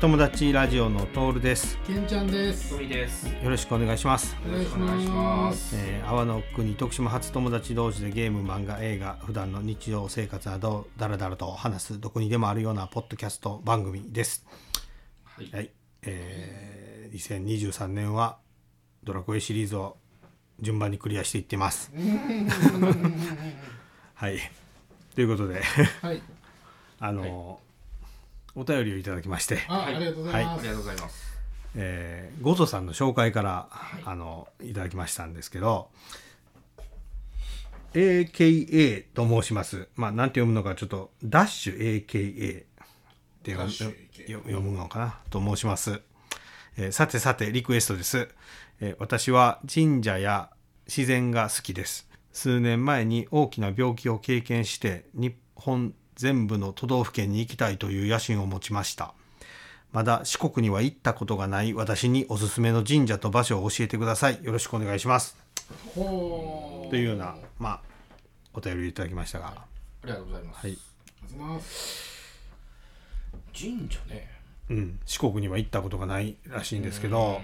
友達ラジオのトールです。けんちゃんです。みです。よろしくお願いします。お願いします。えー、阿波の国徳島初友達同士でゲーム、漫画、映画、普段の日常生活などをだらだらと話すどこにでもあるようなポッドキャスト番組です。はい。はい、えー、2023年はドラクエシリーズを順番にクリアしていってます。はい、ということではい。あのーお便りをいただきまして。あ、はい。ありがとうございます。ありがとうございます。えー、ゴゾさんの紹介から、あのいただきましたんですけど AKA と申します。まあなんて読むのかちょっとダッシュ AKA って読むのかな？と申します、えーさてさてリクエストです、えー私は神社や自然が好きです。数年前に大きな病気を経験して日本全部の都道府県に行きたいという野心を持ちましたまだ四国には行ったことがない私におすすめの神社と場所を教えてください。よろしくお願いします。というような、まあ、お便りいただきましたが。ありがとうございます。はい。神社ね。うん。四国には行ったことがないらしいんですけど、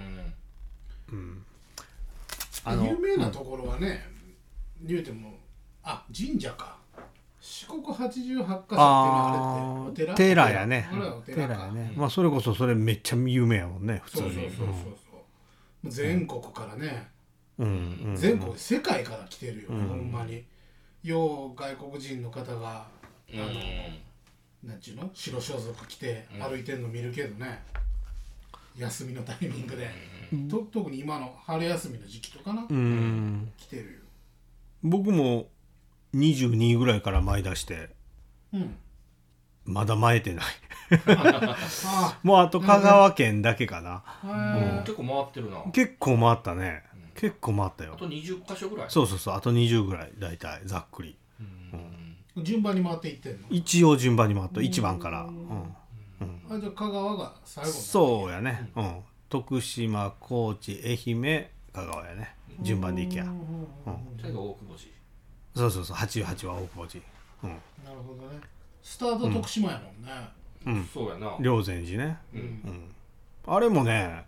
あの有名なところはね、言うても、あ、神社か。四国八十八箇所っていうのはあれってお寺？寺やね。寺やね。まあ、それこそそれめっちゃ有名やもんね、普通に。そうそうそうそう。全国からね、うん。全国世界から来てるよ、ほんまに。よう外国人の方が、うん。あの、なんちゅうの？白装束着て歩いてんの見るけどね、休みのタイミングで、と特に今の春休みの時期とかな、うん。来てるよ僕も22ぐらいから前出して、うん。まだ前てない。あ もうあと香川県だけかな。あ、結構回ってるな。結構回ったね。結構回ったよ。あ。と20箇所ぐらい？そうそうそうあと20ぐらい大体ざっくり。うん。順番に回っていってんの？一応順番に回った1番から、うん。あじゃあ香川が最後そうやね、うん、徳島高知愛媛香川やね。順番でいきゃ、うんうん。うん。最後大久保市。そうそうそう。88は大久保寺うん。なるほどね。スタート徳島やもんね。うん。そうやな。霊山寺ね。うん。あれもね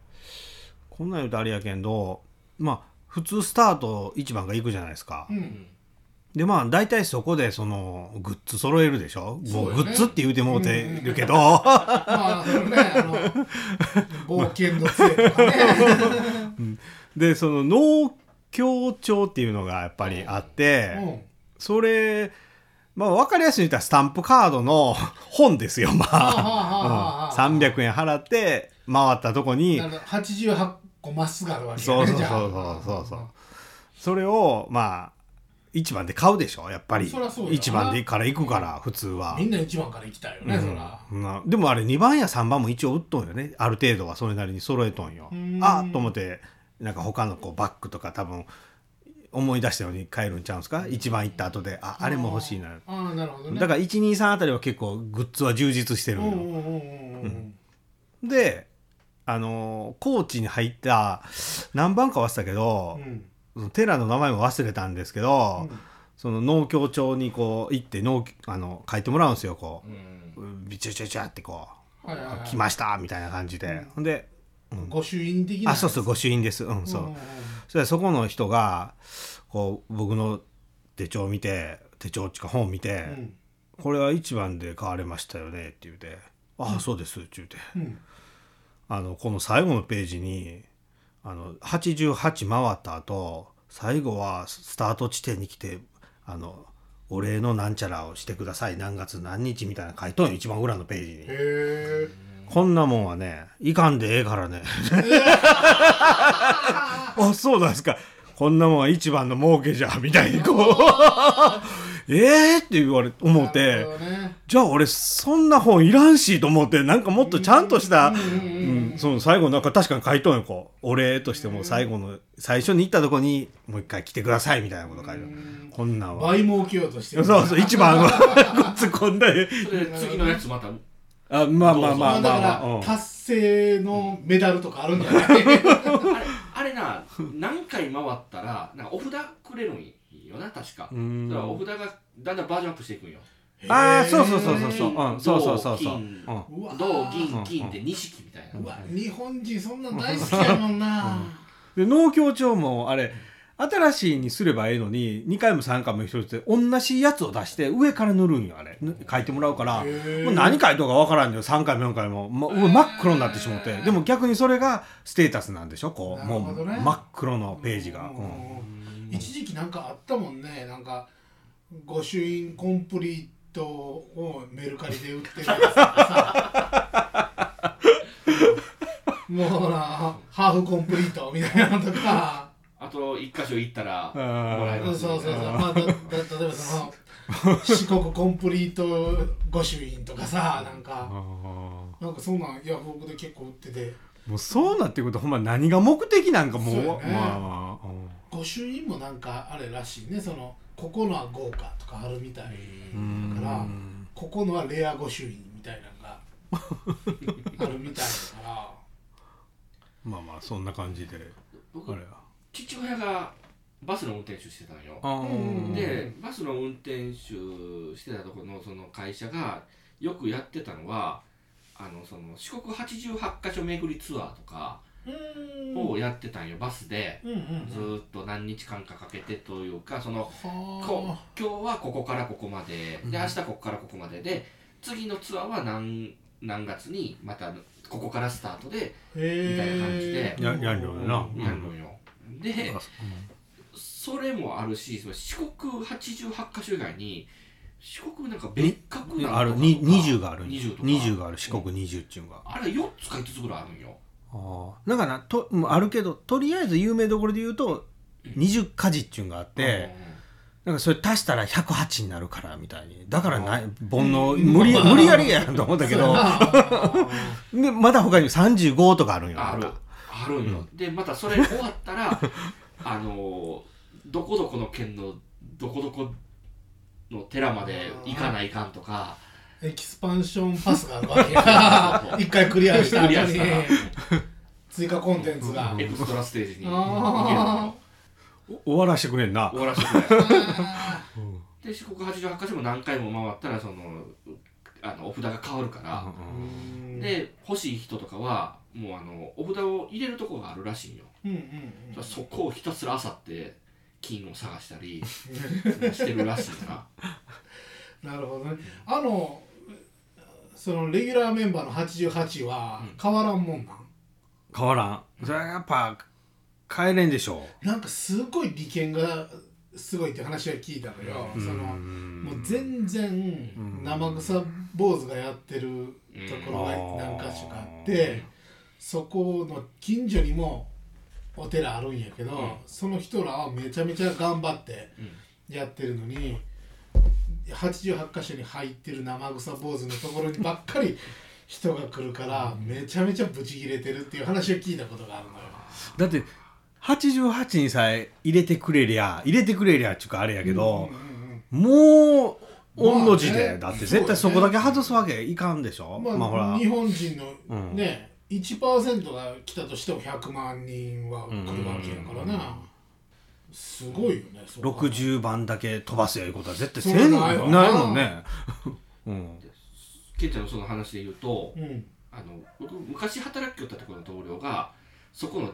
こんなん言うとあれやけんどまあ普通スタート1番が行くじゃないですか、うん。でまあ大体そこでそのグッズ揃えるでしょ。そうよね。もうグッズって言うてもうてるけど、まあそのねあの冒険の杖とかね。でその農協帳っていうのがやっぱりあって、うん。それまあ分かりやすいに言ったらスタンプカードの 本ですよまはあはあはああ、はあうん、300円払って回ったとこになるほど。88個マスがあるわけそうそうそうじゃあ。そうそうそう。それをまあ1番で買うでしょやっぱり。そりゃそうだな。1番でから行くから普通は。み。んな一番から行きたいよね、そら。うんなでもあれ2番や3番も一応売っとんよね。ある程度はそれなりに揃えとんよ。ん。あっと思ってなんか他のこうバッグとか多分思い出したように買えるんちゃうんすか？一番行った後でああれも欲しいな。ああなるほどね。だから123あたりは結構グッズは充実してるのよ、うんうんうんうんうん。であのー高知に入った何番か忘れたけどう、ん。寺の名前も忘れたんですけど、うん。その農協帳にこう行って農あの書いてもらうんですよこう。ん。うビチャチャチャってこう。はいはいはい。来ましたみたいな感じで、ほん。で御朱印的なあそうそう御朱印です。うんそう、んんん。そそこの人がこう僕の手帳見て手帳っていうか本見て、うん。これは1番で買われましたよねって言うて「ああそうです」って言うて。うん。あのこの最後のページにあの88回った後最後はスタート地点に来てあのお礼のなんちゃらをしてください。何月何日みたいなの書いとんよ一番裏のページにこんなもんはねいかんでええからね。あそうなんですか。こんなもんは一番の儲けじゃみたいにこう。ええって言われ思って。ね。じゃあ俺そんな本いらんしと思ってなんかもっとちゃんとした、うんその最後なんか確かに書いとんよこう。お礼としても最後の最初に行ったとこにもう一回来てくださいみたいなこと書いてある。こんなんは。倍儲けようとしてる。そうそう一番は。突っ込んでそれで次のやつまた。あまあまあままあだかあまあ。達成のメダルとかあるんじゃない？あれ、あれな、何回回ったら、なんかお札くれるんよな、確か。ん。だからお札がだんだんバージョンアップしていくんよ。ああそうそうそうそうそう。うん。そうそうそうそう。金。うん。うわー。銅銀金って錦みたいな。うわ日本人そんなん大好きやもんな、で農協長もあれ新しいにすればいいのに2回も3回も一つで同じやつを出して上から塗るんよあれ。ぬ書いてもらうからもう何書いとるかわからんのよ3回も4回も、ま、上真っ黒になってしまって。でも逆にそれがステータスなんでしょこう。なるもう真っ黒のページが、うん。うん。一時期なんかあったもんねなんか御朱印コンプリートをメルカリで売ってるやつとかさ。もうなハーフコンプリートみたいなのとかあと一箇所行ったらあーもらえますそうそうそう。まあだだ例えばその 四国コンプリート御朱印とかさなんか。あなんかそんなんヤフオクで結構売ってて。ーもうそうなってくるとほんま何が目的なんかもうそうやね。まあ御朱印もなんかあれらしいね。そのここのは豪華とかあるみたいうんだからここのはレア御朱印みたいなのが あるみたいだから。まあまあそんな感じで僕あれや父親がバスの運転手してたんよ。でバスの運転手してたところのその会社がよくやってたのはあのその四国88カ所巡りツアーとかうん。をやってたんよバスで。うんうんずーっと何日間かかけてというかそのこは今日はここからここまで。で明日ここからここまで。で次のツアーは何何月にまたここからスタートでみたいな感じで。ややるよな。うん。やるのよ。であそれもあるしその四国88カ所以外に四国なんか別格なのあるとか。に20がある20とか。20がある四国20っていうのが。あれ4つか5つぐらいあるんよ。ああなんかなともうあるけどとりあえず有名どころで言うと20かじっちゅうんがあって、なんかそれ足したら108になるからみたいに。だからな煩悩無理無理やりやんと思ったけど。でまだ他に35とかあるんよ。ある。なんかあるん。よ、でまたそれ終わったら あのどこどこの県のどこどこの寺まで行かないかんとか。エキスパンションパスがあるわけや。一回クリアした後クリアしたらに。追加コンテンツが。エクストラステージに終わらしてくれんな。終わらせてくれあで四国88カ所も何回も回ったらそのあのお札が変わるから、ーうん。で欲しい人とかはもうあのお札を入れるとこがあるらしいんよ、うんうんそこをひたすら漁って金を探したり してるらしいな。なるほどね。あのそのレギュラーメンバーの88は変わらんもんなん？変わらん。それはやっぱ帰れんでしょなんかすごい利権がすごいって話は聞いたのよ、うそのん。もう全然生臭坊主がやってるところが何か所かあってそこの近所にもお寺あるんやけど、うん。その人らはめちゃめちゃ頑張ってやってるのに88箇所に入ってる生臭坊主のところにばっかり 人が来るからめちゃめちゃブチ切れてるっていう話を聞いたことがあるのよ。だって88にさえ入れてくれりゃ入れてくれりゃっちゅうかあれやけどうん、うんうんもう御の字で、まあね。だって絶対そこだけ外すわけいかんでしょ、まあ、まあほら。日本人のうん。ね、1%が来たとしても100万人は来るわけやからな、すごいよねそこは。60番だけ飛ばすいうことは絶対そうせんないわな。いもんね。うん。ケンちゃんのその話で言うとうん。あの僕昔働きよったところの同僚がそこの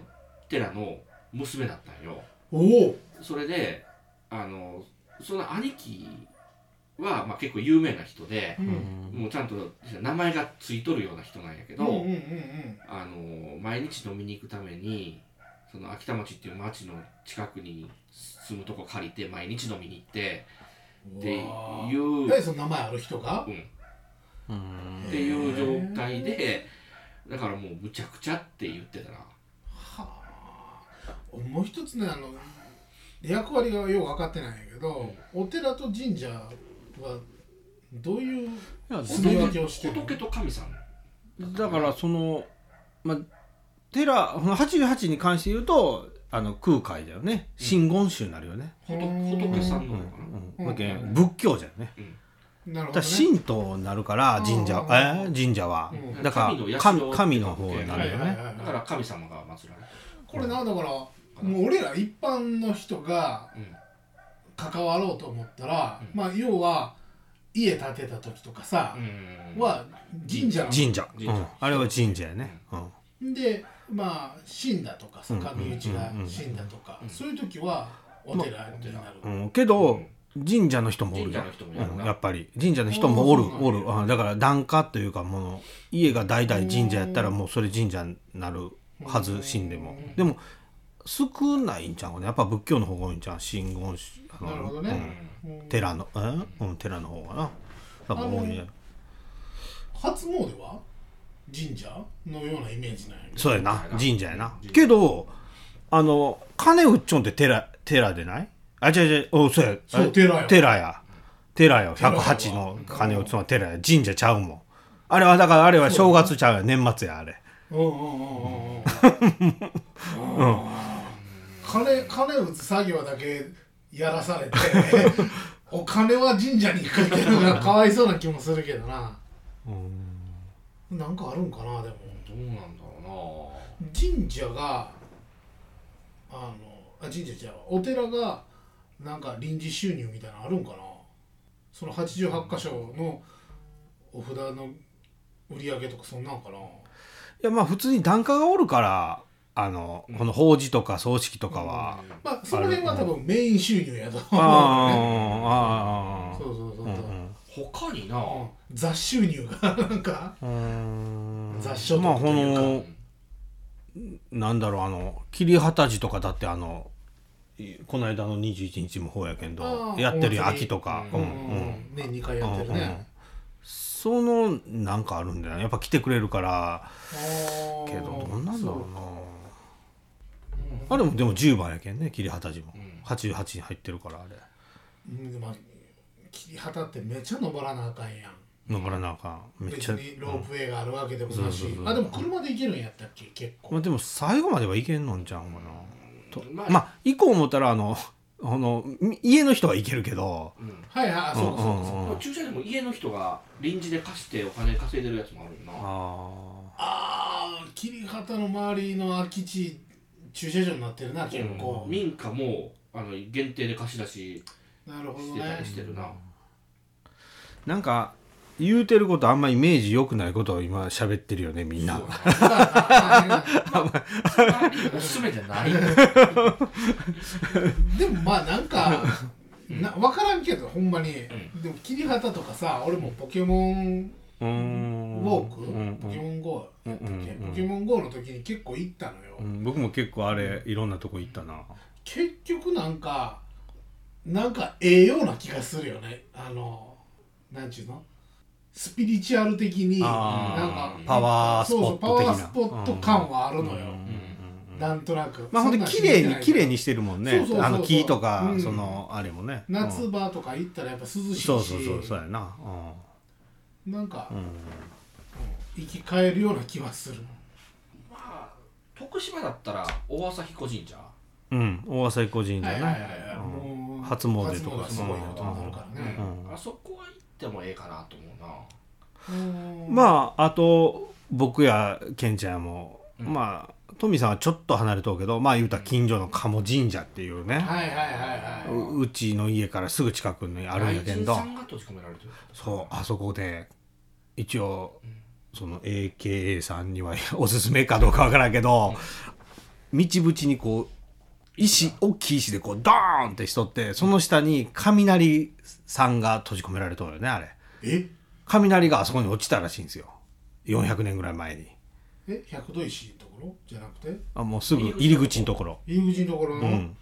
寺の娘だったんよ。おお。それであのその兄貴は、まあ、結構有名な人でう、ん。もうちゃんと名前がついとるような人なんやけど、うんうんうんあの毎日飲みに行くためにその秋田町っていう町の近くに住むとこ借りて毎日飲みに行ってうんっていう、何その名前ある人が？うん、っうんていう状態でだからもうむちゃくちゃって言ってたな。はあ。もう一つねあの役割がよう分かってないんやけど、お寺と神社はどういう住み分けをしてるの？仏と神さんだからその、まあ、寺88に関して言うとあの空海だよね。真言宗になるよね、仏うん仏さんうんなのかな、うんだけん。仏教じゃよね。だからなるほどね神道になるから神社、うんえー？神社は、うん。だから神の神の方になるよね、はいはいはいだから神様が祀られてこれなだからもう俺ら一般の人がる、関わろうと思ったら、うん。まあ要は家建てた時とかさ、うん。は神社の。神社。神社。うん、あれは神社やね、うん。でまあ死んだとかさうん。上内が死んだとか、そういう時はお寺になる、うん、けど、神社の人もおるよ神社の人もやるな。うん、やっぱり神社の人もおるおる。あだから檀家というかもう家が代々神社やったらもうそれ神社になるはず死んでも。でも少ないんちゃうかねやっぱ仏教の方が多いんちゃう？真言宗あのなるほどね、うん。うん。寺のうん、うん、寺の方がな。多分多いね。初詣は？神社のようなイメージなんやそうやな。神社やな。けどあの金売っちょんって寺寺でない？あ違う違う。おそうや。そうあ寺や。寺や。寺や。寺やわ。108の金売っちょんは寺や。神社ちゃうもん。あれはだからあれは正月ちゃうや年末やあれ。うんうんうんうんうん金金打つ作業だけやらされて お金は神社に行くっていうのが かわいそうな気もするけどな。なんかあるんかなでも。どうなんだろ神社があのあ神社じゃお寺がなんか臨時収入みたいなのあるんかな。その88箇所のお札の売り上げとかそんなんかな。いやまあ普通に檀家がおるからあのこの法事とか葬式とかは、まあその辺は多分メイン収入やと思う。あよねあああそうそうそうそう、うんうな他にな。うん。雑収入が なんか。うん。雑所まあこのなんだろうあの桐畑寺とかだってあのいこの間の21日もほうやけんどやってるやんお祭り秋とか、ううん。んうん。年2回やってるうんうん。ねそのなんかあるんだよね。やっぱ来てくれるから。けどどんなんだろうな。そうあれもでも10番やけんね桐畑寺も、うん88に入ってるからあれ。切り旗ってめっちゃ登らなあかんやん。登らなあかん。めっちゃ別にロープウェイがあるわけでもなし。そうそうそう。あでも車で行けるんやったっけ？結構。まあ、でも最後まではいけんのんちゃうんかな。とまあまあ行こう思ったらあのあのみ家の人は行けるけど。うん。はいはいあそうそうそううんうん駐車場でも家の人が臨時で貸してお金稼いでるやつもあるよな。あああ切り旗の周りの空き地駐車場になってるな結構。うん民家もあの限定で貸し出しなるほどしてたねりしてるな、なんか言うてることあんまイメージ良くないことを今喋ってるよねみんな。おすすめじゃない。でもまあなんかな分からんけどほんまに、でも切り旗とかさ俺もポケモンうーんウォーク、うんポケモン GO やっけ、うんうんうん。ポケモン GO の時に結構行ったのよ、うん。僕も結構あれいろんなとこ行ったな。結局なんかなんかええような気がするよね。あのなんちゅうの？スピリチュアル的になんあかーパワースポット的な。そうそうパワースポット感はあるのよ、うんうんうんなんとなく。まあほんで綺麗に綺麗にしてるもんね。あの木とか、うん。そのあれもね。夏場とか行ったらやっぱ涼しいし、そうそうそうそうやななんか、うん、うん生き返るような気はする。まあ徳島だったら大朝彦神社？うん、大朝彦神社ね、初詣とかすごいことになるからね、うん。あそこは行ってもええかなと思うな。うん。まああと僕やケンちゃんも、うん。まあトミさんはちょっと離れとうけどまあ言うたら近所の鴨神社っていうね、はいはいはいはううちの家からすぐ近くにあるんやけど。外人さんが閉じ込められてるそうあそこで一応その AKA さんには おすすめかどうかわからんけど、道縁にこう石大きい石でこうドーンってしとってその下に雷さんが閉じ込められとるよねあれ。いえ？雷があそこに落ちたらしいんですよ。400年ぐらい前に。え？百度石ろ？じゃなくて？あもうすぐ入り口のとこ。ろ。入り口のところの、うん。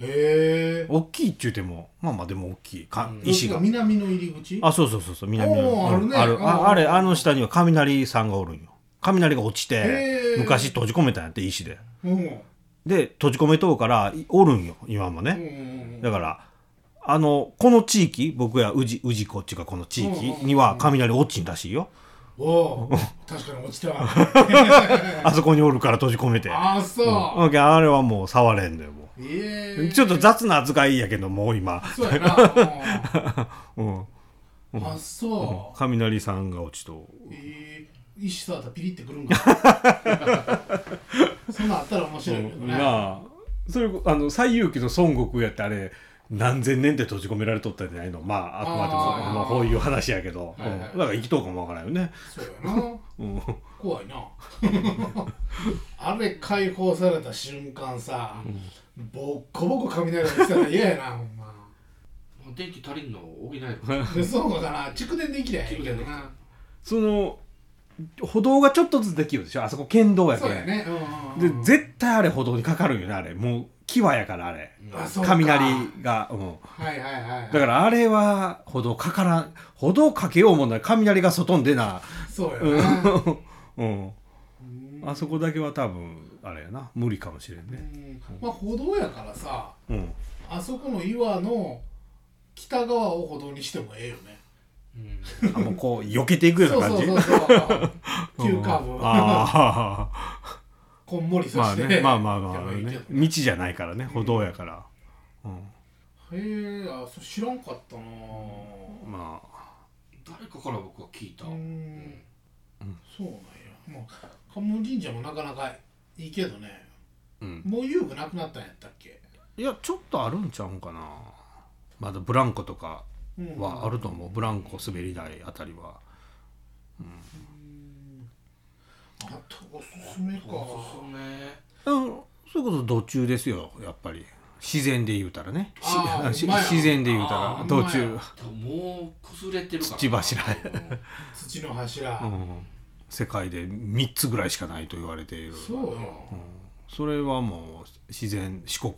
へえ。大きいっちゅうてもまあまあでも大きい。か、うん。石が。南の入り口？あそうそうそうそう南の。あるね。うんあるうん。ああれあの下には雷さんがおるんよ。雷が落ちへてー昔閉じ込めたんやって石で。うん。で閉じ込めとうからいおるんよ今もうんうね、んだからあのこの地域僕や宇治宇治こっちがこの地域には雷落ちんらしいよ。おお確かに落ちた。あそこにおるから閉じ込めて。ああそう、うん。あれはもう触れんのよもええうちょっと雑な扱いやけどもう今。そうやな、うん。うん、あそう、雷さんが落ちと。えー、石触ったらピリってくるんか。そんなんあったら面白いけどね、なあ。それあの西遊記の孫悟空やってあれ何千年って閉じ込められとったんじゃないの？まああくまでもこういう話やけど、はいはい。うん。だから生きとうかもわからんよね、そうやな。うん、怖いな。あれ解放された瞬間さ、ボッコボコ雷が来たら嫌やなほんま。もう電気足りんの補えるでそうかな。蓄電できりゃええけどな。その歩道がちょっとずつできるでしょ？あそこ県道やけそうやね。うんうんうん。で絶対あれ歩道にかかるんよねあれ。もう際やからあれ。あそうか。雷が、うん、はいはいはいだからあれは歩道かからん歩道かけようもんなら雷が外に出な。そうやな。うん。あそこだけは多分あれやな。無理かもしれんうねん。まあ歩道やからさうん。あそこの岩の北側を歩道にしてもええよね。うん。あもうこう避けていくような感じ？そうそうそうそう。急カーブあこんもりあまあさしてねまあまあまあ、やばいけねど、道じゃないからね歩道やから、うん、へえあそ知らんかったな。まあ。誰かから僕は聞いた、ううん。ん。そうなんや。まあ関門神社もなかなかいいけどね。うん。もう遊具なくなったんやったっけ？いやちょっとあるんちゃうんかな。まだブランコとかうん。はあると思う。ブランコ滑り台あたりはあとおすすめか。おすすめ。うんそれこそ途中ですよやっぱり。自然で言うたらね。自然で言うたら途中。もう崩れてるから。な土柱。うん。土の柱、うん。世界で3つぐらいしかないと言われている。そうよ、うん。それはもう自然四国。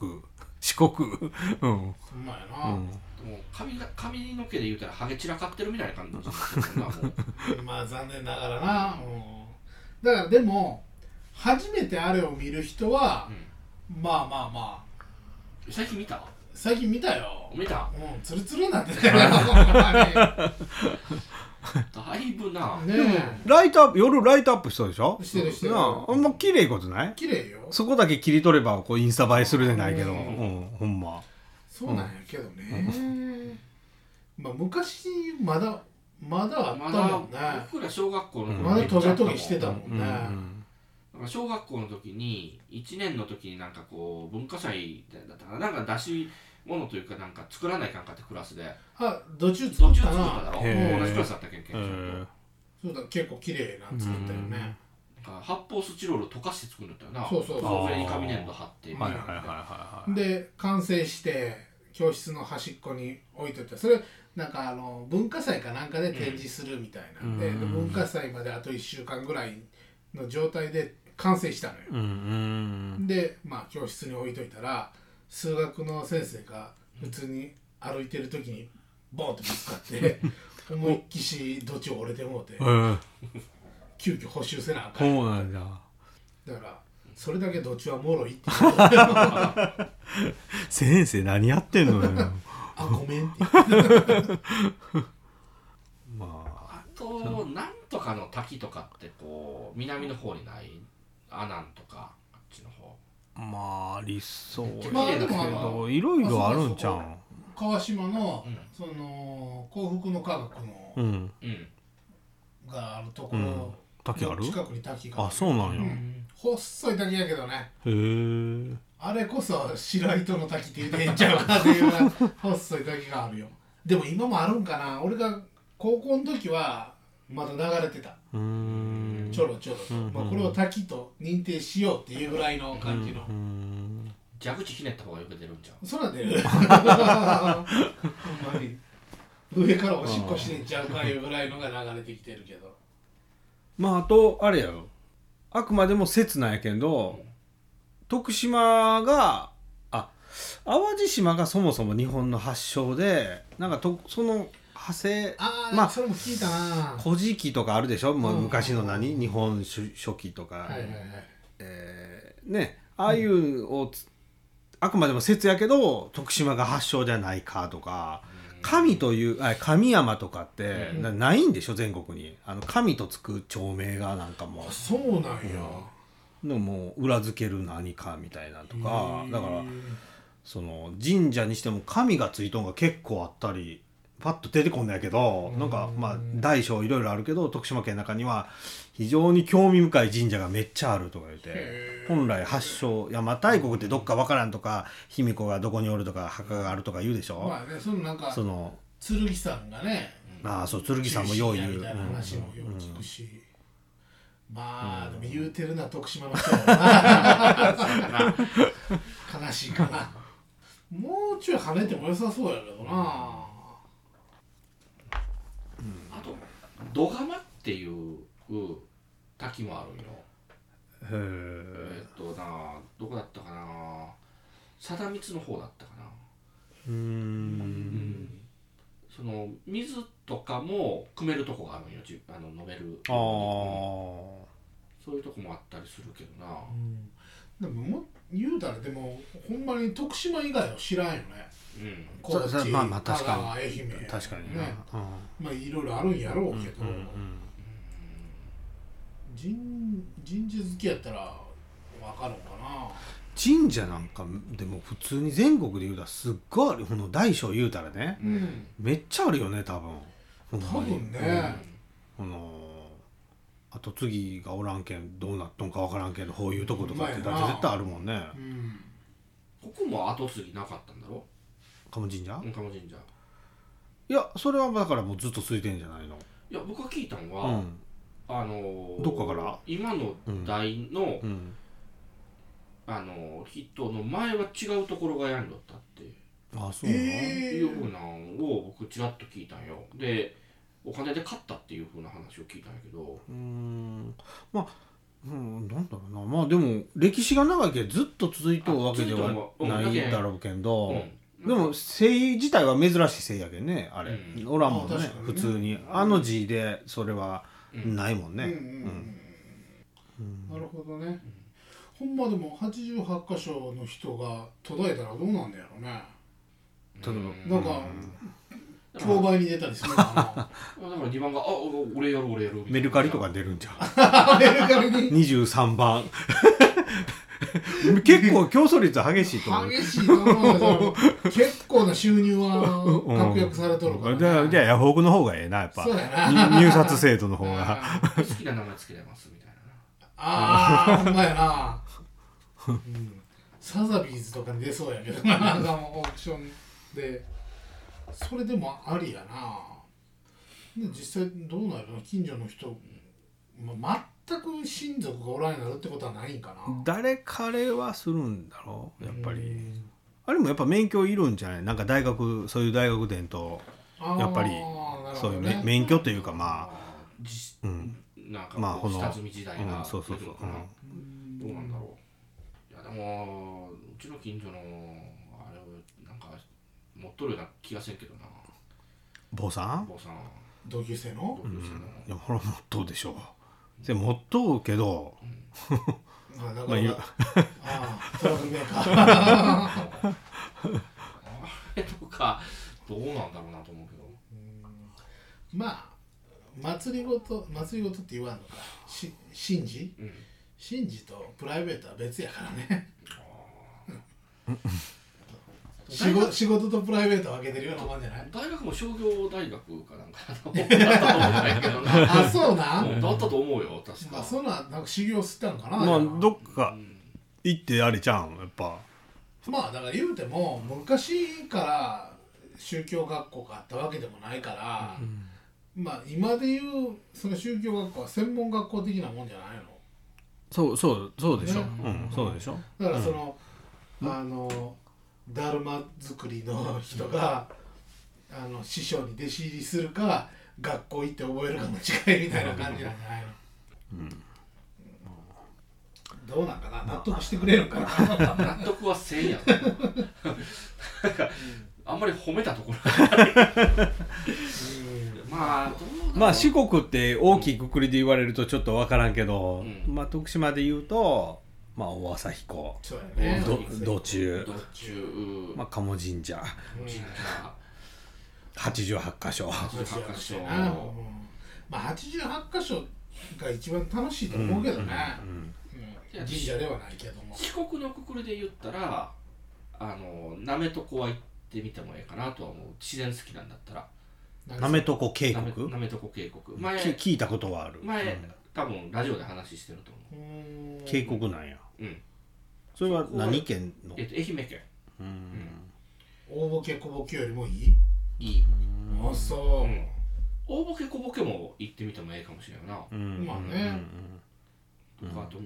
四国。うん、ほんまやな、うん、もう髪が髪の毛で言うたらハゲ散らかってるみたいな感じ まあ残念ながらな、うん、だからでも初めてあれを見る人は、まあまあまあ。最近見た？最近見たよ。見た？うんツルツルになってたよ。だいぶな、にねライトアップ夜ライトアップしたでしょ？してるしてる。なああんま綺麗いことない？え綺麗よ。そこだけ切り取ればこうインスタ映えするじゃないけど、ううんんほんま。そうなんやけどね、まあ昔まだまだあったまもんね。だ僕ら小学校の頃まだトゲトゲしてたもうん。んね、なんか小学校の時に1年の時になんかこう文化祭だったかな。なんか出し物というかなんか作らないかんかってクラスで。あ土中途作った中作っただなろへー。同じクラスだったけんけ？んちゃんえそうだ結構綺麗な作ったよね。となんか発泡スチロール溶かして作るんだったよな。そうそうそうそれに紙粘土貼ってー、はいはいはいはいはい。で完成して教室の端っこに置いといてそれなんかあの文化祭かなんかで展示するみたいなんで,で、うん。文化祭まであと1週間ぐらいの状態で完成したのよ、うんうん。でまあ教室に置いといたら数学の先生が普通に歩いてる時にボーンとぶつかって 思いっきし土地折れてもうてえー、急遽補修せなあかそんうなんだだからそれだけ土地はもろいって 先生何やってんのよあごめんって。まああとなんとかの滝とかってこう南の方にない阿南とかあっちの方。まあ理想やまあでけもあのどいろいろあるんちゃう？ん川島の、うん。その幸福の科学のうん。うんがあるところ、うん。滝ある？近くに滝があそうなんや、へうん。細い滝やけどね。えあれこそ白糸の滝って言うてんちゃうかっていうような細い滝があるよ。でも今もあるんかな。俺が高校の時はまだ流れてた。うーん。ちょろちょろ。と、うん。まあ、これを滝と認定しようっていうぐらいの感じの、蛇口ひねった方がよく出るんちゃう？そら出るほんまに。上からおしっこしてんちゃうかいうぐらいのが流れてきてるけど。まああとあれやろ。あくまでも説なんやけど徳島があ淡路島がそもそも日本の発祥でなんかとその派生ああ、まあそれも聞いたな。古事記とかあるでしょ、まあ、うん。昔の何？日本書書紀とか、はいはいはい。えーねああいうをつあくまでも説やけど徳島が発祥じゃないかとか神というあ神山とかってうん。なないんでしょ？全国に。あの神とつく町名がなんかもあそうなんや、うのもう裏付ける何かみたいなとかだからその神社にしても神がついとんが結構あったりパッと出てこんだやけどうん。なんかまあ大小いろいろあるけど徳島県の中には非常に興味深い神社がめっちゃあるとか言って本来発祥邪馬台国ってどっかわからんとか卑弥呼がどこにおるとか墓があるとか言うでしょ、まあねそのなんかその剣さんがねああそう剣さんもよう言う。話もし、まあでも言うてるな徳島の人やな。悲しいかな。もうちょい跳ねても良さそうやけどな。あと土釜っていう滝もあるんよ。へええっとなどこだったかな。貞光の方だったかな。うーん。その水とかも汲めるとこがあるんよじあの飲めるああそういうとこもあったりするけどな。でもも言うたらでもほんまに徳島以外は知らんよね。うん。高知そまあまあ確かに。香川愛媛。確かにねね。うん。まあいろいろあるんやろうけど、うんうん神神社好きやったらわかるんかな。神社なんかでも普通に全国で言うたらすっごいある。この大小言うたらね。うん。めっちゃあるよね多分。ほん多まに。分ね、このあと次がおらんけんどうなっとんかわからんけどこういうとことかってだって絶対あるもんね。うん。ここも後継ぎなかったんだろ？鴨神社？うん鴨神社。いやそれはだからもうずっと続いてんじゃないの？いや僕が聞いたのは、うん。あのーどっかから？今の代の、うん。あのー人の前は違うところがやんだったってあそうなの、えいうふうなんを僕ちらっと聞いたんよ。でお金で買ったっていうふうな話を聞いたんやけど。うーん。まあうん、なんだろうな。まあでも歴史が長いけどずっと続いとるわけではなうん。いだろうけど、うん。でも姓自体は珍しい姓やけんねあれ、うん。おらんもんねね。普通に。あの字でそれはうん。ないもんね、なるほどね、ほんまでも88箇所の人が途絶えたらどうなんだやろうね例えばなんか競売に出たりするのか だから2番が「あお俺やる俺やる」メルカリとか出るんじゃん。な メルカリに？23番。結構競争率激しいと思う。激しい結構な収入は確約されとるから、ね。じゃあじゃあヤフオクの方がええなやっぱ。そうやな。に入札制度の方が。あ好きな名前つけれますみたいな。あーほんまやな、うん、サザビーズとかに出そうやけどなオークションでそれでもありやな。で実際どうなるの近所の人、ま、全く親族がおらんようになるってことはないんかな。誰彼はするんだろうやっぱり。あれもやっぱ免許いるんじゃない？なんか大学そういう大学伝とあーやっぱりそういう免許というかまあじうん。なんかまあこう下積み時代がうんそうそうそう。いるのかな。どうなんだろう。いやでもうちの近所の持っとるような気がせんけどな。坊さん？坊さん。同級生の？同級生の。いやほらもっとうでしょ。うでもっとうけど。あだかまあ言うらああトラブルメーカー。えとかどうなんだろうなと思うけど。まあ祭りごと祭りごとって言わんのか。し神事？うん。神事とプライベートは別やからね 仕事仕事とプライベート分けてるようなもんじゃない？大学も商業大学かなんかだと思うんだけどな。あそうなん？だったと思うよ確か。まあそんななんか修行吸ったんかな？まあどっかうん行ってあれちゃうんやっぱ。まあだから言うても昔から宗教学校があったわけでもないから、まあ今で言うその宗教学校は専門学校的なもんじゃないの？そうそうそうでしょ、ね。うんそうでしょ。だからその、あのだるま作りの人が、あの師匠に弟子入りするか学校行って覚えるかの違いみたいな感じなんじゃないの、どうなんかな？納得してくれるかな？納得はせんやろ。なんかあんまり褒めたところがまあまあ四国って大きいくくりで言われるとちょっと分からんけど、うん。まあ徳島で言うとまあ大朝彦。そうやね。ど道中どっちゅうまあ鴨神社。うん。神社88箇所。88箇所。な。うん。まあ88箇所が一番楽しいと思うけどね、うん。神社ではないけども。四国のくくりで言ったらあのなめとこは行ってみてもええかなとは思う。自然好きなんだったら。なめとこ渓谷なめとこ渓谷前き聞いたことはある。前多分ラジオで話してると思う。渓谷なんやううん。それは何県の？えっと愛媛県。うん。大ボケ小ボケよりもいい？いい。あそう、うん。大ボケ小ボケも行ってみてもええかもしれんな。うん。まあね。とかあと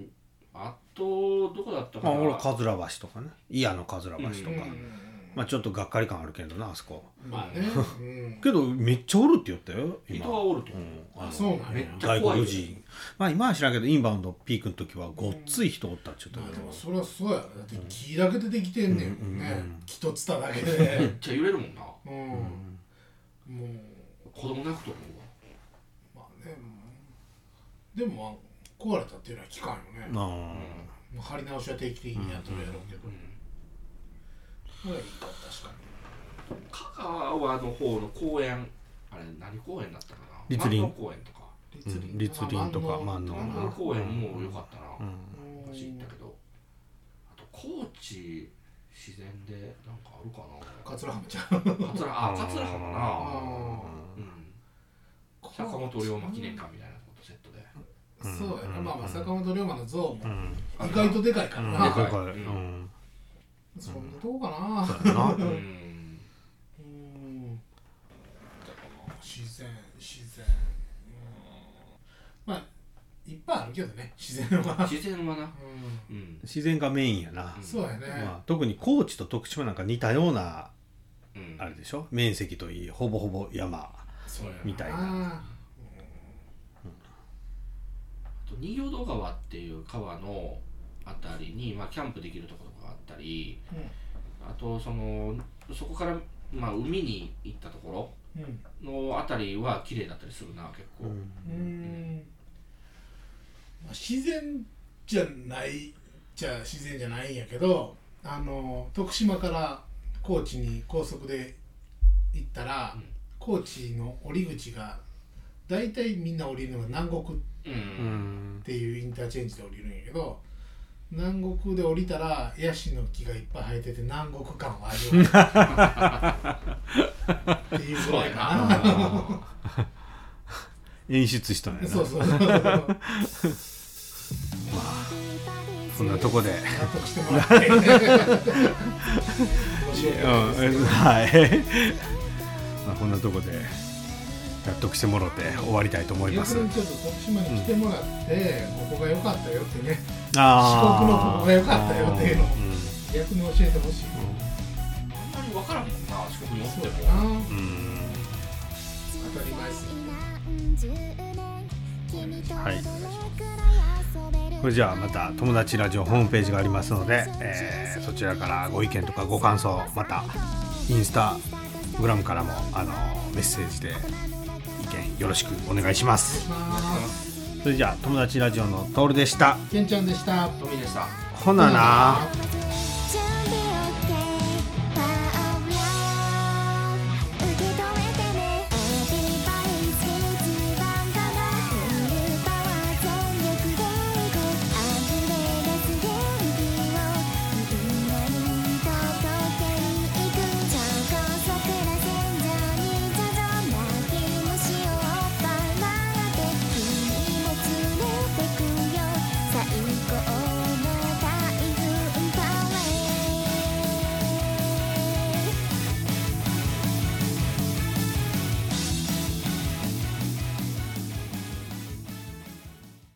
あとどこだったかな。まあ俺は桂橋とかね。伊谷の桂橋とか、うんうんまあちょっとがっかり感あるけどなあそこうんまあね、うん、けどめっちゃおるって言ったよ今。人はおるとう思う、んあのそうなんや。めっちゃ怖い外国人。まあ今は知らんけどインバウンドピークの時はごっつい人おったっちゅったけど。まあでもそれはそうやろ。だって木だけでできてんねんもんね、うん木とツタだけ めっでちゃ揺れるもんな。うん、もう。子供泣くと思うわ。まあねでもまあ壊れたっていうのは聞かんよね、なあもう張り直しは定期的にやっとるやろうけど、うん確か香川の方の公園あれ何公園だったかな？栗林。公園とか。にうん栗林とか万能万能公園も良かったな、うん。昔行ったけど。あと高知自然でなんかあるか桂浜ちゃん。な桂あ桂浜な。あうん。坂本龍馬記念館みたいなことセットで。そうやな、まあまあ坂本龍馬の像もうん。意外とでかいからな、でかい。でかい。うんうんそんなとこかな、そうやなうん。うん。自然自然。うんまあいっぱいあるけどね自然は、自然はな。ううん。自然がメインやな、ん、そうやね、まあ、特に高知と徳島なんか似たようなうん。あれでしょ？面積といいほぼほぼ山みたいなな。あと仁淀川っていう川のあたりに、まあ、キャンプできるところがあったりあとそのそこから、まあ、海に行ったとこうん。ろのあたりは綺麗だったりするな結構、うん。まあ自然じゃないじゃ自然じゃないんやけどあの徳島から高知に高速で行ったら、うん高知の降り口が大体みんな降りるのが南国っうん。うん。ていうインターチェンジで降りるんやけど南国で降りたらヤシの木がいっぱい生えてて南国感を味わ。うっていうぐらいかな。な演出したんやな。そうそう。そう納そんなとこで。得してもらって。はい。まあこんなとこで納得してもろて終わりたいと思います逆にちょっと徳島に来てもらって、ここが良かったよってねあ四国のここが良かったよっていうのをうん逆に教えてほしい、あんまり分からんもんな四国におってもそうん当たり前ですねはいこれじゃあまた友達ラジオホームページがありますので、えーそちらからご意見とかご感想またインスタグラムからもあのメッセージで見よろしくお願いします。それじゃあ友達ラジオのトールでした。けんちゃんでした。富でした。ほななほなな